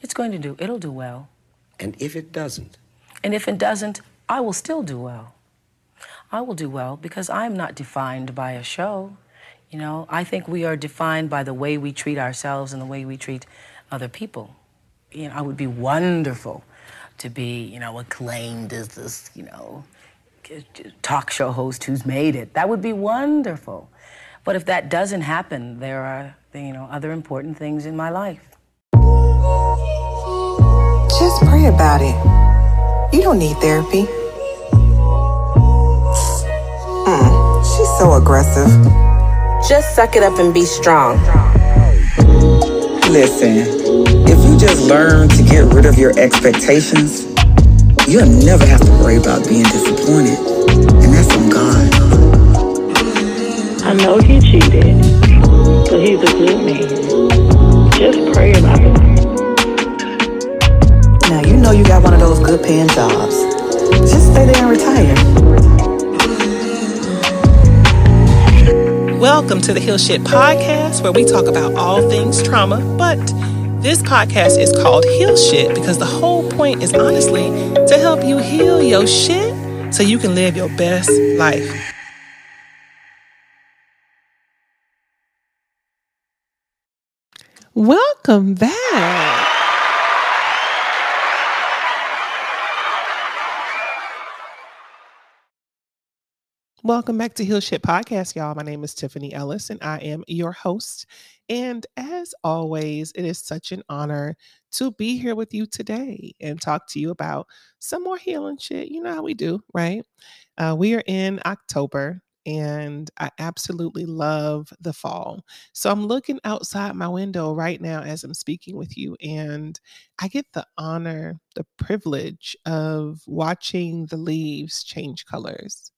It's going to do, it'll do well. And if it doesn't? And if it doesn't, I will still do well. I will do well because I'm not defined by a show. You know, I think we are defined by the way we treat ourselves and the way we treat other people. You know, I would be wonderful to be, you know, acclaimed as this, you know, talk show host who's made it. That would be wonderful. But if that doesn't happen, there are, you know, other important things in my life. Just pray about it. You don't need therapy. Mm, she's so aggressive. Just suck it up and be strong. Listen, if you just learn to get rid of your expectations, you'll never have to worry about being disappointed. And that's on God. I know he cheated, but he's a good man. Just pray about it. Now, you you got one of those good paying jobs. Just stay there and retire. Welcome to the Heal Shit Podcast, where we talk about all things trauma, but this podcast is called Heal Shit because the whole point is honestly to help you heal your shit so you can live your best life. Welcome back. Welcome back to Heal Shit Podcast, y'all. My name is Tiffany Ellis, and I am your host. And as always, it is such an honor to be here with you today and talk to you about some more healing shit. You know how we do, right? Uh, we are in October, and I absolutely love the fall. So I'm looking outside my window right now as I'm speaking with you, and I get the honor, the privilege of watching the leaves change colors.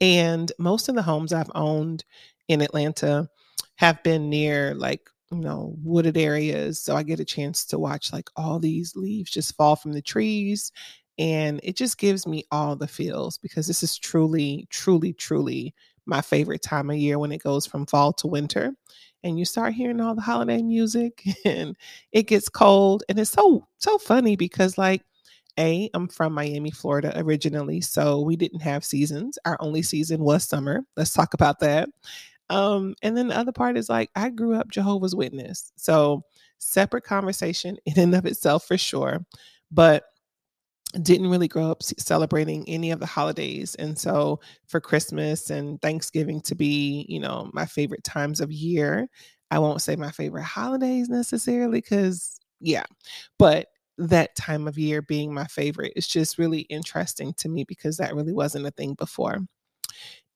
And most of the homes I've owned in Atlanta have been near like, you know, wooded areas. So I get a chance to watch like all these leaves just fall from the trees. And it just gives me all the feels because this is truly, truly, truly my favorite time of year when it goes from fall to winter. And you start hearing all the holiday music and it gets cold. And it's so, so funny because like a, I'm from Miami, Florida originally, so we didn't have seasons. Our only season was summer. Let's talk about that. Um, and then the other part is like I grew up Jehovah's Witness. So separate conversation in and of itself for sure. But didn't really grow up celebrating any of the holidays and so for christmas and thanksgiving to be you know my favorite times of year i won't say my favorite holidays necessarily because yeah but that time of year being my favorite is just really interesting to me because that really wasn't a thing before.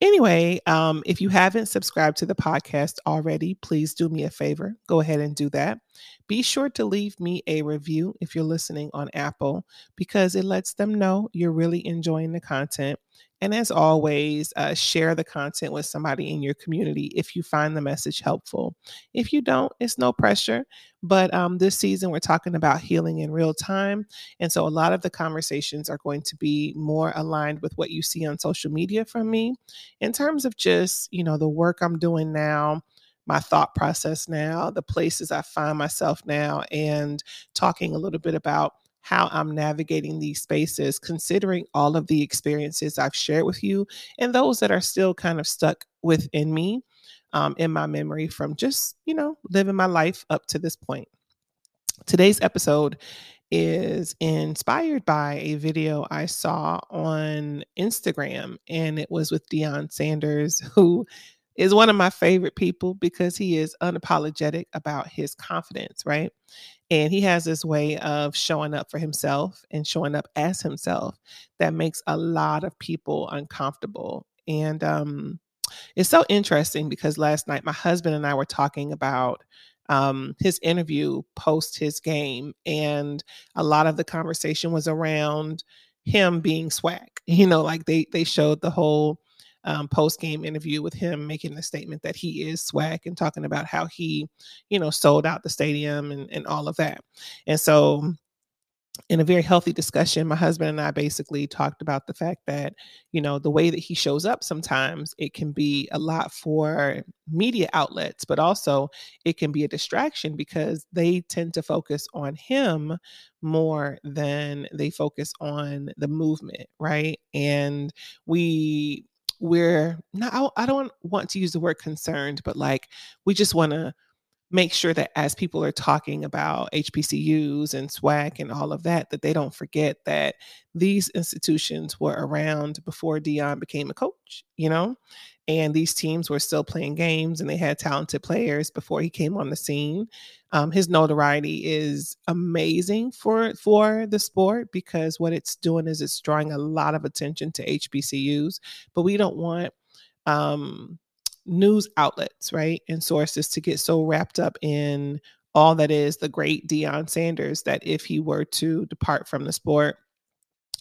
Anyway, um, if you haven't subscribed to the podcast already, please do me a favor. Go ahead and do that. Be sure to leave me a review if you're listening on Apple because it lets them know you're really enjoying the content and as always, uh, share the content with somebody in your community if you find the message helpful. If you don't, it's no pressure. But um, this season, we're talking about healing in real time. And so a lot of the conversations are going to be more aligned with what you see on social media from me in terms of just, you know, the work I'm doing now my thought process now, the places I find myself now, and talking a little bit about how I'm navigating these spaces, considering all of the experiences I've shared with you and those that are still kind of stuck within me um, in my memory from just, you know, living my life up to this point. Today's episode is inspired by a video I saw on Instagram, and it was with Deion Sanders, who is one of my favorite people because he is unapologetic about his confidence, right? And he has this way of showing up for himself and showing up as himself that makes a lot of people uncomfortable. And um, it's so interesting because last night my husband and I were talking about um, his interview post his game, and a lot of the conversation was around him being swag. You know, like they they showed the whole um, post game interview with him making the statement that he is swag and talking about how he, you know, sold out the stadium and, and all of that. And so in a very healthy discussion, my husband and I basically talked about the fact that, you know, the way that he shows up sometimes, it can be a lot for media outlets, but also it can be a distraction because they tend to focus on him more than they focus on the movement, right? And we, we're not, I don't want to use the word concerned, but like we just want to make sure that as people are talking about HBCUs and SWAC and all of that, that they don't forget that these institutions were around before Deion became a coach, you know? And these teams were still playing games and they had talented players before he came on the scene. Um, his notoriety is amazing for for the sport because what it's doing is it's drawing a lot of attention to HBCUs, but we don't want um news outlets, right, and sources to get so wrapped up in all that is the great Deion Sanders that if he were to depart from the sport,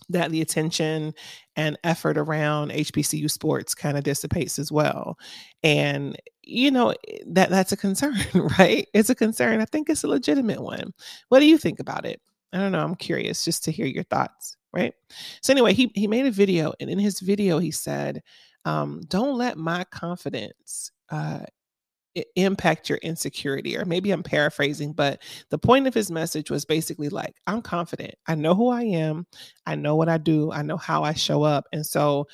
that the attention and effort around HBCU sports kind of dissipates as well. And you know eh, that that's a concern, right? It's a concern. I think it's a legitimate one. What do you think about it? I don't know. I'm curious just to hear your thoughts, right? So anyway, he he made a video and in his video he said um, don't let my confidence uh, impact your insecurity or maybe i'm paraphrasing but the point of his message was basically like i'm confident. I know who i am. I know what i do. I know how i show up. And so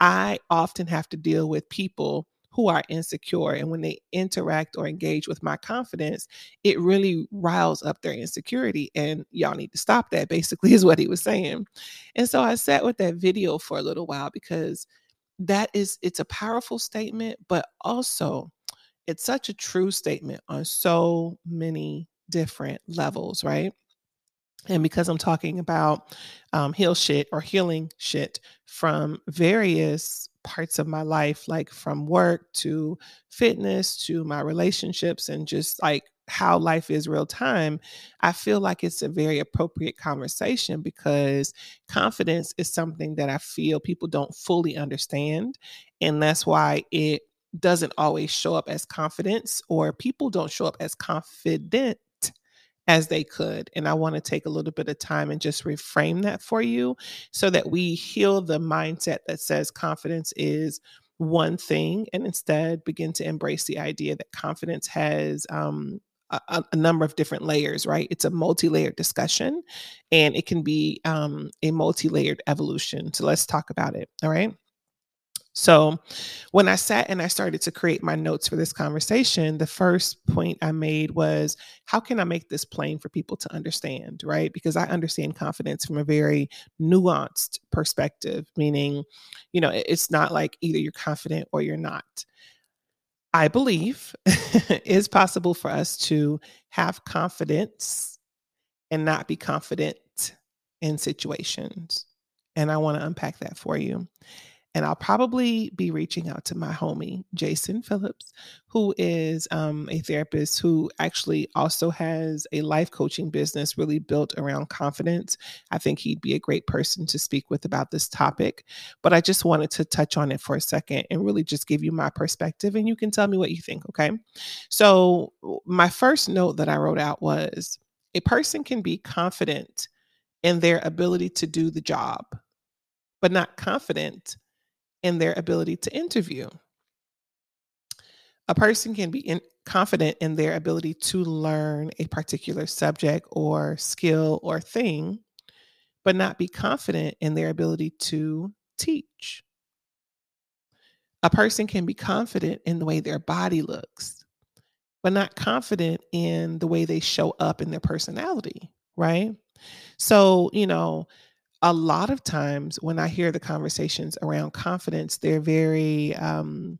i often have to deal with people who are insecure and when they interact or engage with my confidence it really riles up their insecurity and y'all need to stop that basically is what he was saying. And so i sat with that video for a little while because that is it's a powerful statement but also it's such a true statement on so many different levels right? And because i'm talking about um, heal shit or healing shit from various parts of my life like from work to fitness to my relationships and just like how life is real time, I feel like it's a very appropriate conversation because confidence is something that I feel people don't fully understand. And that's why it doesn't always show up as confidence, or people don't show up as confident as they could. And I want to take a little bit of time and just reframe that for you so that we heal the mindset that says confidence is one thing and instead begin to embrace the idea that confidence has um, a, a, number of different layers, right? It's a multi layered discussion and it can be um, a multi layered evolution. So let's talk about it. All right. So, when I sat and I started to create my notes for this conversation, the first point I made was how can I make this plain for people to understand, right? Because I understand confidence from a very nuanced perspective, meaning, you know, it's not like either you're confident or you're not. I believe is possible for us to have confidence and not be confident in situations. And I want to unpack that for you. And I'll probably be reaching out to my homie, Jason Phillips, who is um, a therapist who actually also has a life coaching business really built around confidence. I think he'd be a great person to speak with about this topic. But I just wanted to touch on it for a second and really just give you my perspective, and you can tell me what you think, okay? So, my first note that I wrote out was a person can be confident in their ability to do the job, but not confident in their ability to interview. A person can be in, confident in their ability to learn a particular subject or skill or thing, but not be confident in their ability to teach. A person can be confident in the way their body looks, but not confident in the way they show up in their personality, right? So, you know, a lot of times when I hear the conversations around confidence, they're very um,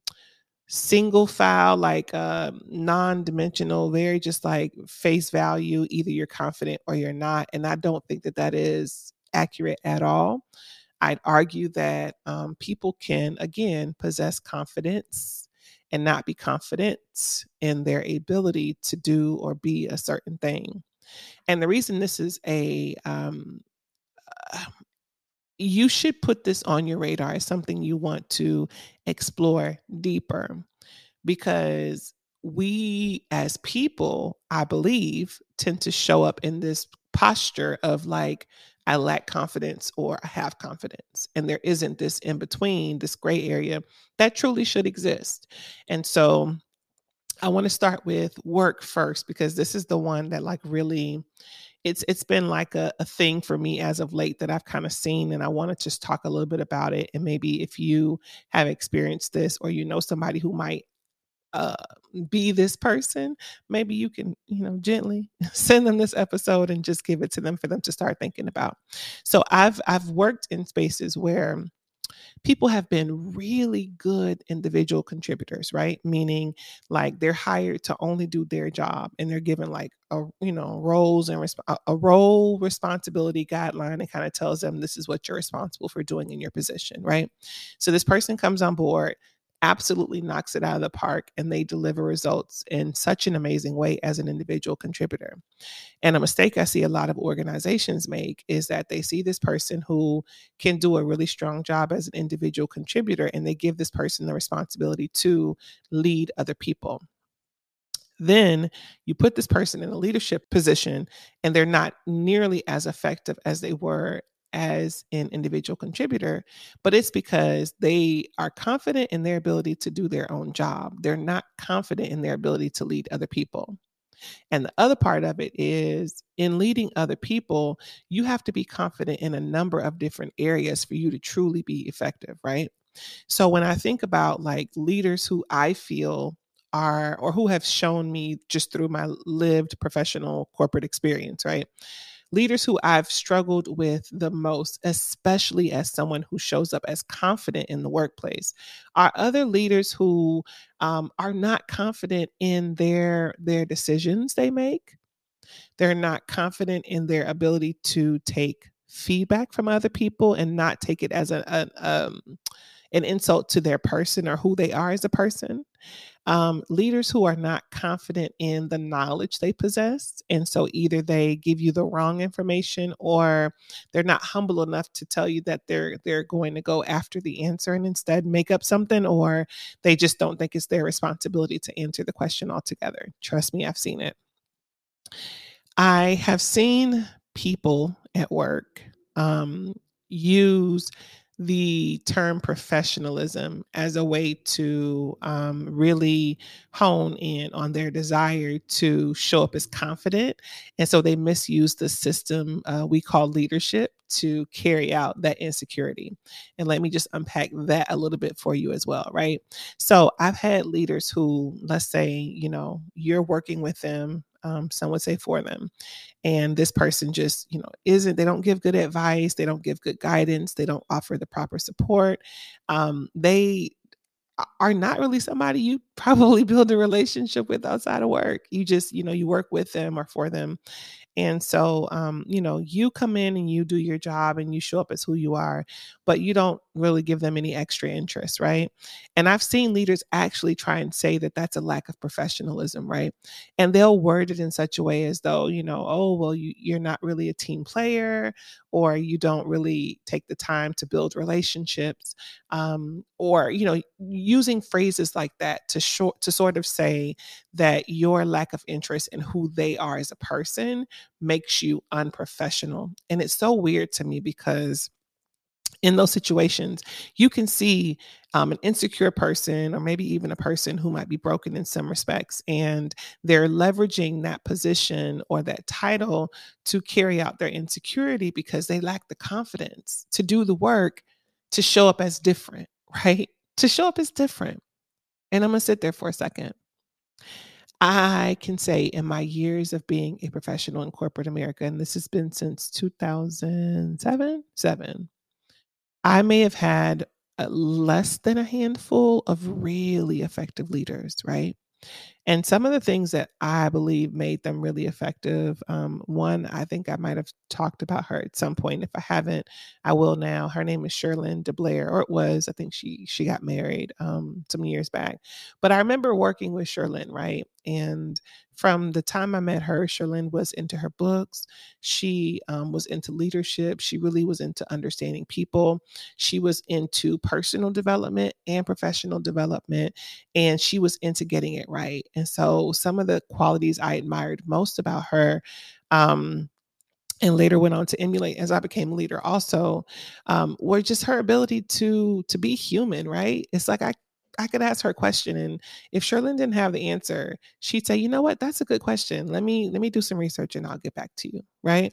single file, like uh, non dimensional, very just like face value. Either you're confident or you're not. And I don't think that that is accurate at all. I'd argue that um, people can, again, possess confidence and not be confident in their ability to do or be a certain thing. And the reason this is a um, you should put this on your radar as something you want to explore deeper because we as people, I believe, tend to show up in this posture of like, I lack confidence or I have confidence. And there isn't this in between, this gray area that truly should exist. And so I want to start with work first because this is the one that like really it's it's been like a, a thing for me as of late that I've kind of seen and I want to just talk a little bit about it and maybe if you have experienced this or you know somebody who might uh, be this person, maybe you can, you know, gently send them this episode and just give it to them for them to start thinking about. So I've I've worked in spaces where people have been really good individual contributors, right? Meaning like they're hired to only do their job and they're given like a you know roles and resp- a role responsibility guideline and kind of tells them this is what you're responsible for doing in your position, right? So this person comes on board absolutely knocks it out of the park and they deliver results in such an amazing way as an individual contributor. And a mistake I see a lot of organizations make is that they see this person who can do a really strong job as an individual contributor and they give this person the responsibility to lead other people. Then you put this person in a leadership position and they're not nearly as effective as they were as an individual contributor, but it's because they are confident in their ability to do their own job. They're not confident in their ability to lead other people. And the other part of it is in leading other people, you have to be confident in a number of different areas for you to truly be effective, right? So when I think about like leaders who I feel are or who have shown me just through my lived professional corporate experience, right? Leaders who I've struggled with the most, especially as someone who shows up as confident in the workplace, are other leaders who um, are not confident in their their decisions they make. They're not confident in their ability to take feedback from other people and not take it as a, a um, an insult to their person or who they are as a person um, leaders who are not confident in the knowledge they possess. And so either they give you the wrong information or they're not humble enough to tell you that they're they're going to go after the answer and instead make up something, or they just don't think it's their responsibility to answer the question altogether. Trust me, I've seen it. I have seen people at work um, use the term professionalism as a way to um, really hone in on their desire to show up as confident. And so they misuse the system uh, we call leadership to carry out that insecurity. And let me just unpack that a little bit for you as well, right? So I've had leaders who, let's say, you know, you're working with them um, some would say for them. And this person just, you know, isn't, they don't give good advice, they don't give good guidance, they don't offer the proper support. Um, they, are not really somebody you probably build a relationship with outside of work. You just, you know, you work with them or for them. And so, um, you know, you come in and you do your job and you show up as who you are, but you don't really give them any extra interest, right? And I've seen leaders actually try and say that that's a lack of professionalism, right? And they'll word it in such a way as though, you know, oh, well, you, you're not really a team player, or you don't really take the time to build relationships, um, or, you know, using phrases like that to short to sort of say that your lack of interest in who they are as a person makes you unprofessional. And it's so weird to me because in those situations, you can see um, an insecure person, or maybe even a person who might be broken in some respects, and they're leveraging that position or that title to carry out their insecurity because they lack the confidence to do the work to show up as different, right? To show up as different. And I'm gonna sit there for a second. I can say in my years of being a professional in corporate America, and this has been since 2007, seven, I may have had uh, less than a handful of really effective leaders, right? And some of the things that I believe made them really effective, um, one, I think I might have talked about her at some point. If I haven't, I will now. Her name is Sherlyn DeBlair, or it was. I think she she got married um, some years back. But I remember working with Sherlyn, right? And from the time I met her, Sherlyn was into her books. She um, was into leadership. She really was into understanding people. She was into personal development and professional development. And she was into getting it right. And so some of the qualities I admired most about her um, and later went on to emulate as I became a leader also um, were just her ability to to be human, right? It's like I I could ask her a question and if Sherlyn didn't have the answer, she'd say, you know what, that's a good question. Let me let me do some research and I'll get back to you. Right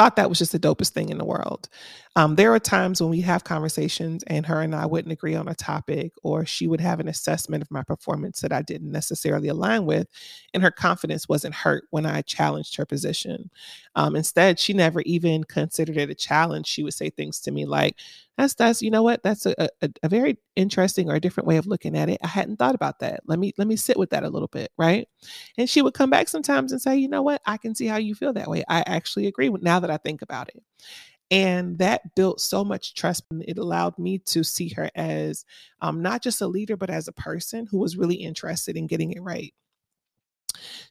thought that was just the dopest thing in the world. Um, there are times when we have conversations and her and I wouldn't agree on a topic, or she would have an assessment of my performance that I didn't necessarily align with, and her confidence wasn't hurt when I challenged her position. Um, instead, she never even considered it a challenge. She would say things to me like, "That's that's you know what? That's a, a, a very interesting or a different way of looking at it. I hadn't thought about that. Let me let me sit with that a little bit, right?" And she would come back sometimes and say, "You know what? I can see how you feel that way. I actually agree with now that I think about it." And that built so much trust. And it allowed me to see her as um, not just a leader, but as a person who was really interested in getting it right.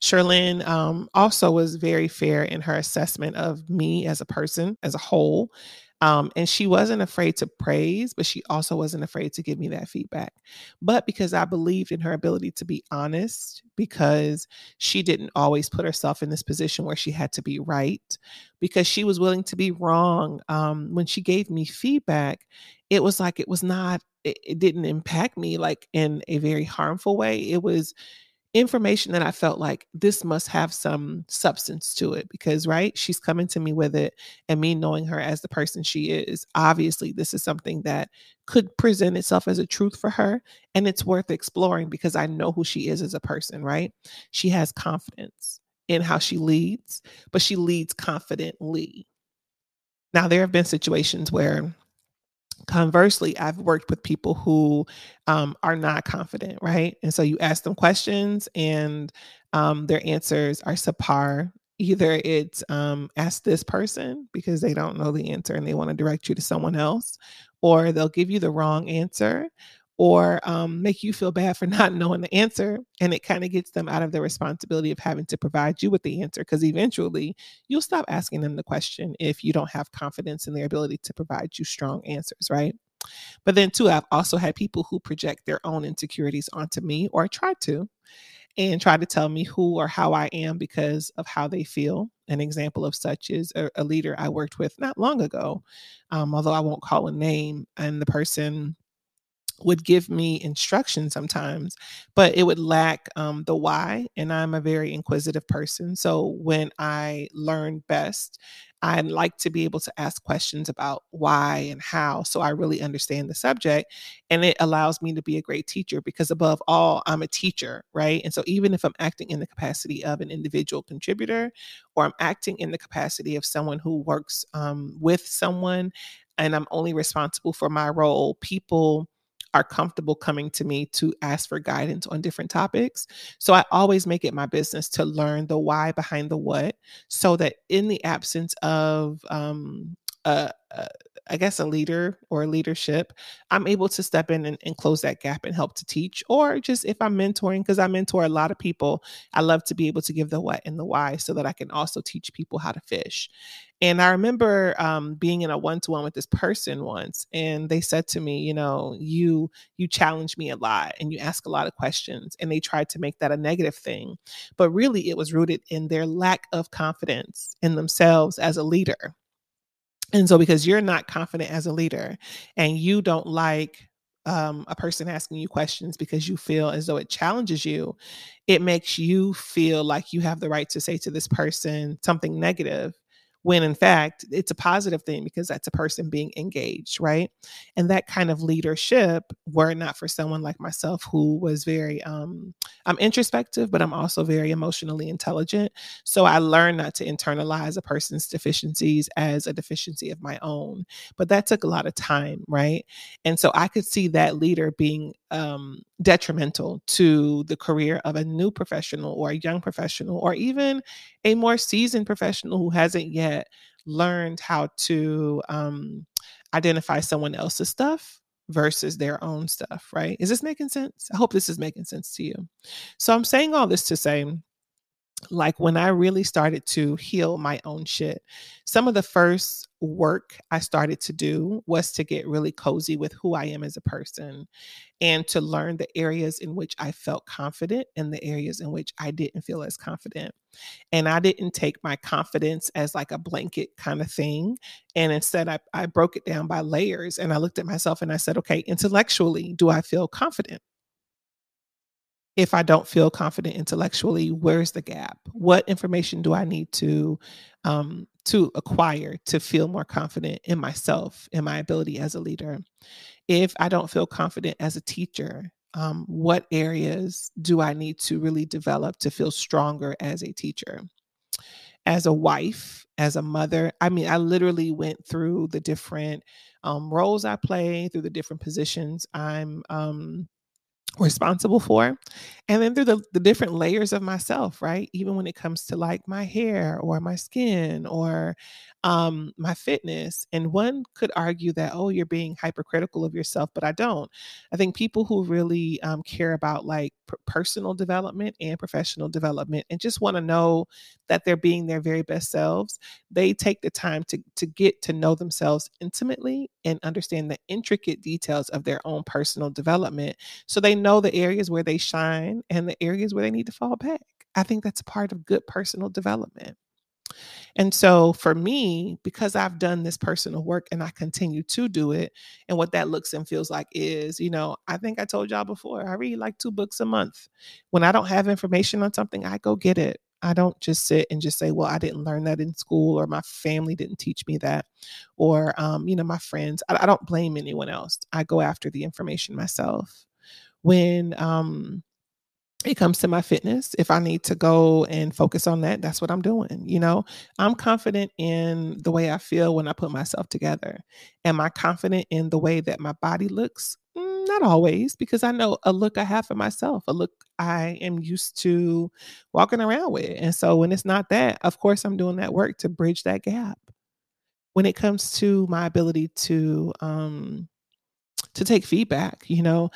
Sherlyn um, also was very fair in her assessment of me as a person, as a whole. Um, and she wasn't afraid to praise, but she also wasn't afraid to give me that feedback. But because I believed in her ability to be honest, because she didn't always put herself in this position where she had to be right, because she was willing to be wrong. Um, when she gave me feedback, it was like it was not, it, it didn't impact me like in a very harmful way. It was, information that I felt like this must have some substance to it because, right, she's coming to me with it and me knowing her as the person she is. Obviously, this is something that could present itself as a truth for her and it's worth exploring because I know who she is as a person, right? She has confidence in how she leads, but she leads confidently. Now, there have been situations where Conversely, I've worked with people who um, are not confident, right? And so you ask them questions and um, their answers are subpar. Either it's um, ask this person because they don't know the answer and they want to direct you to someone else, or they'll give you the wrong answer or um, make you feel bad for not knowing the answer. And it kind of gets them out of the responsibility of having to provide you with the answer because eventually you'll stop asking them the question if you don't have confidence in their ability to provide you strong answers, right? But then, too, I've also had people who project their own insecurities onto me or try to and try to tell me who or how I am because of how they feel. An example of such is a, a leader I worked with not long ago, um, although I won't call a name, and the person would give me instruction sometimes, but it would lack um, the why. And I'm a very inquisitive person. So when I learn best, I like to be able to ask questions about why and how so I really understand the subject. And it allows me to be a great teacher because, above all, I'm a teacher, right? And so, even if I'm acting in the capacity of an individual contributor or I'm acting in the capacity of someone who works um, with someone and I'm only responsible for my role, people are comfortable coming to me to ask for guidance on different topics. So I always make it my business to learn the why behind the what so that in the absence of um, I guess a leader or leadership, I'm able to step in and, and, close that gap and help to teach. Or just if I'm mentoring, because I mentor a lot of people, I love to be able to give the what and the why so that I can also teach people how to fish. And I remember um, being in a one-to-one with this person once, and they said to me, you know, you you challenge me a lot and you ask a lot of questions, and they tried to make that a negative thing, but really it was rooted in their lack of confidence in themselves as a leader. And so, because you're not confident as a leader, and you don't like um, a person asking you questions because you feel as though it challenges you, it makes you feel like you have the right to say to this person something negative when in fact it's a positive thing because that's a person being engaged, right? And that kind of leadership, were not for someone like myself who was very, um, I'm introspective, but I'm also very emotionally intelligent. So I learned not to internalize a person's deficiencies as a deficiency of my own. But that took a lot of time, right? And so I could see that leader being um, detrimental to the career of a new professional or a young professional or even a more seasoned professional who hasn't yet learned how to um, identify someone else's stuff versus their own stuff, right? Is this making sense? I hope this is making sense to you. So I'm saying all this to say like when I really started to heal my own shit, some of the first work I started to do was to get really cozy with who I am as a person and to learn the areas in which I felt confident and the areas in which I didn't feel as confident. And I didn't take my confidence as like a blanket kind of thing. And instead, I, I broke it down by layers and I looked at myself and I said, okay, intellectually, do I feel confident? If I don't feel confident intellectually, where's the gap? What information do I need to um, to acquire to feel more confident in myself in my ability as a leader? If I don't feel confident as a teacher, um, what areas do I need to really develop to feel stronger as a teacher? As a wife, as a mother, I mean, I literally went through the different um, roles I play, through the different positions I'm um, responsible for. And then through the, the different layers of myself right? Even when it comes to like my hair or my skin or um, my fitness. And one could argue that oh you're being hypercritical of yourself but i don't. I think people who really um, care about like personal development and professional development and just want to know that they're being their very best selves they take the time to to get to know themselves intimately and understand the intricate details of their own personal development so they know the areas where they shine and the areas where they need to fall back. I think that's part of good personal development. And so for me, because I've done this personal work and I continue to do it, and what that looks and feels like is, you know, I think I told y'all before, I read like two books a month. When I don't have information on something, I go get it. I don't just sit and just say, well, I didn't learn that in school or my family didn't teach me that or, um, you know, my friends. I, I don't blame anyone else. I go after the information myself. When, um, it comes to my fitness. If i need to go and focus on that that's what i'm doing you know? I'm confident in the way i feel when i put myself together. Am i confident in the way that my body looks? Mm, not always because i know a look i have for myself a look i am used to walking around with. And so when it's not that of course i'm doing that work to bridge that gap. When it comes to my ability to um to take feedback you know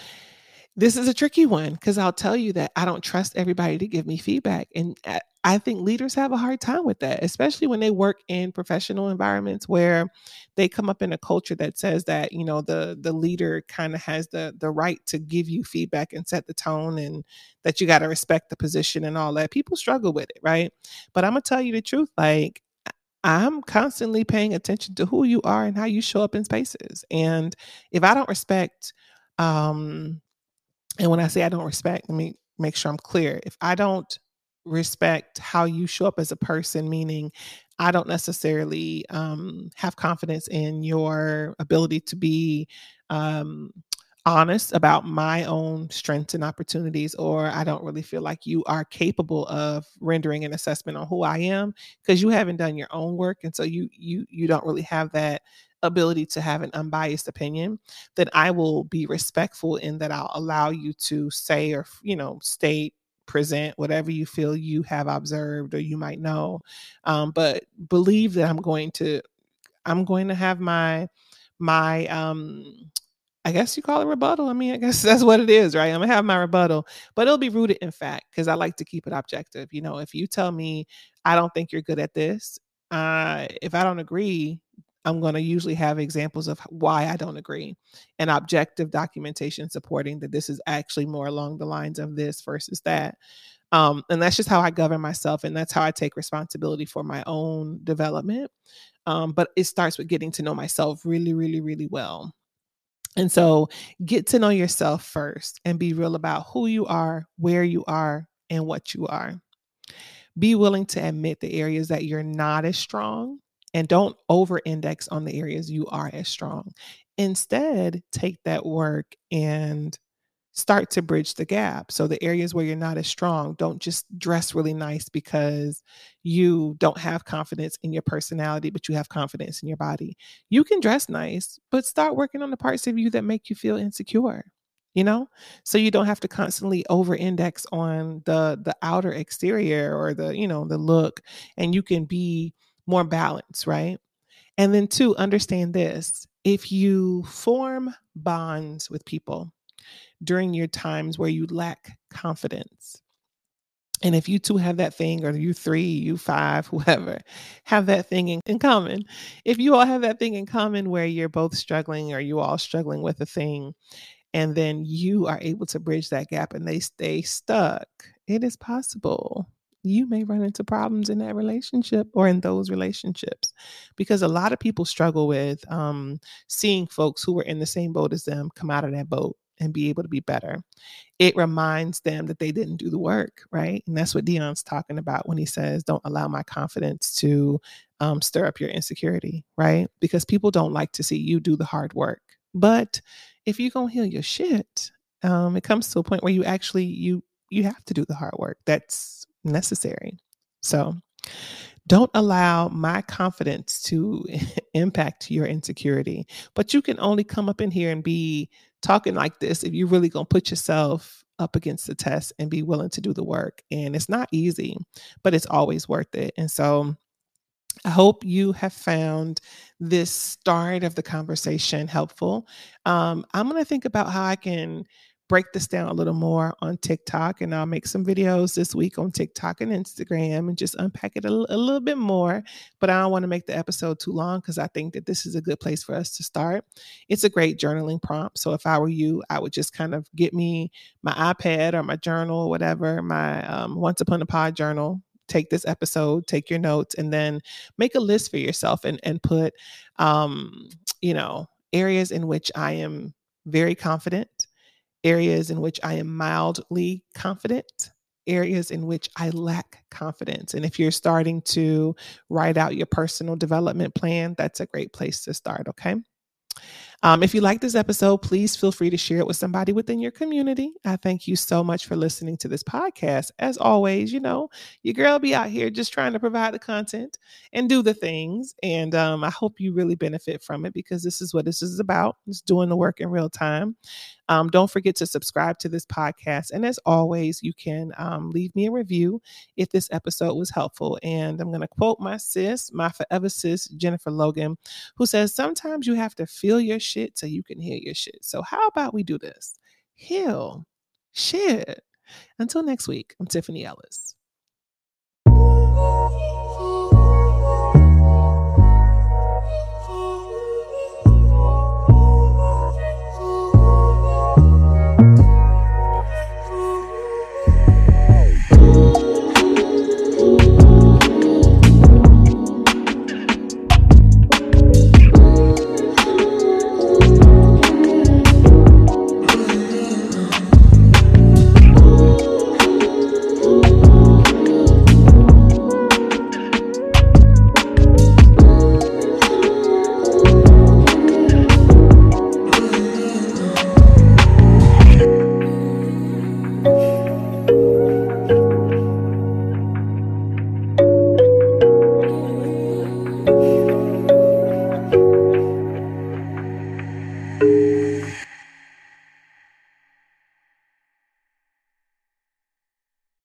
this is a tricky one because I'll tell you that I don't trust everybody to give me feedback. And uh, I think leaders have a hard time with that, especially when they work in professional environments where they come up in a culture that says that, you know, the the leader kind of has the the right to give you feedback and set the tone and that you got to respect the position and all that. People struggle with it, right? But I'm to tell you the truth like I'm constantly paying attention to who you are and how you show up in spaces. And if I don't respect um and when I say I don't respect, let me make sure I'm clear. If I don't respect how you show up as a person, meaning I don't necessarily um, have confidence in your ability to be um, honest about my own strengths and opportunities, or I don't really feel like you are capable of rendering an assessment on who I am because you haven't done your own work, and so you you you don't really have that ability to have an unbiased opinion, then I will be respectful in that I'll allow you to say or, you know, state, present whatever you feel you have observed or you might know. Um, but believe that I'm going to, I'm going to have my, my, um, I guess you call it rebuttal. I mean, I guess that's what it is, right? I'm gonna have my rebuttal, but it'll be rooted in fact because I like to keep it objective. You know, if you tell me I don't think you're good at this, uh, if I don't agree, I'm to usually have examples of why I don't agree and objective documentation supporting that this is actually more along the lines of this versus that. Um, and that's just how I govern myself. And that's how I take responsibility for my own development. Um, but it starts with getting to know myself really, really, really well. And so get to know yourself first and be real about who you are, where you are, and what you are. Be willing to admit the areas that you're not as strong and don't over index on the areas you are as strong. Instead, take that work and start to bridge the gap. So, the areas where you're not as strong, don't just dress really nice because you don't have confidence in your personality, but you have confidence in your body. You can dress nice, but start working on the parts of you that make you feel insecure you know so you don't have to constantly over index on the the outer exterior or the you know the look and you can be more balanced right? And then, two, understand this if you form bonds with people during your times where you lack confidence, And if you two have that thing, or you three, you five, whoever, have that thing in, in, common, if you all have that thing in common where you're both struggling or you all struggling with a thing, and then you are able to bridge that gap and they stay stuck, it is possible you may run into problems in that relationship or in those relationships. Because a lot of people struggle with um, seeing folks who are in the same boat as them come out of that boat and be able to be better. It reminds them that they didn't do the work, right? And that's what Deion's talking about when he says, Don't allow my confidence to um, stir up your insecurity, right? Because people don't like to see you do the hard work. But if you're going to heal your shit, um, it comes to a point where you actually you you have to do the hard work. That's necessary. So don't allow my confidence to impact your insecurity. But you can only come up in here and be talking like this if you're really going to put yourself up against the test and be willing to do the work. And it's not easy, but it's always worth it. And so I hope you have found this start of the conversation helpful. Um, I'm going to think about how I can break this down a little more on TikTok, and I'll make some videos this week on TikTok and Instagram and just unpack it a, a little bit more. But I don't want to make the episode too long because I think that this is a good place for us to start. It's a great journaling prompt. So if I were you, I would just kind of get me my iPad or my journal, whatever, my um, Once Upon a Pod journal, take this episode, take your notes, and then make a list for yourself and and put, um, you know, areas in which I am very confident, areas in which I am mildly confident, areas in which I lack confidence. And if you're starting to write out your personal development plan, that's a great place to start. Okay. Um, if you like this episode, please feel free to share it with somebody within your community. I thank you so much for listening to this podcast. As always, you know, your girl be out here just trying to provide the content and do the things. And um, I hope you really benefit from it because this is what this is about. It's doing the work in real time. Um, don't forget to subscribe to this podcast. And as always, you can um, leave me a review if this episode was helpful. And I'm going to quote my sis, my forever sis, Jennifer Logan, who says, Sometimes you have to feel your shit so you can heal your shit. So, how about we do this? Heal shit. Until next week, I'm Tiffany Ellis.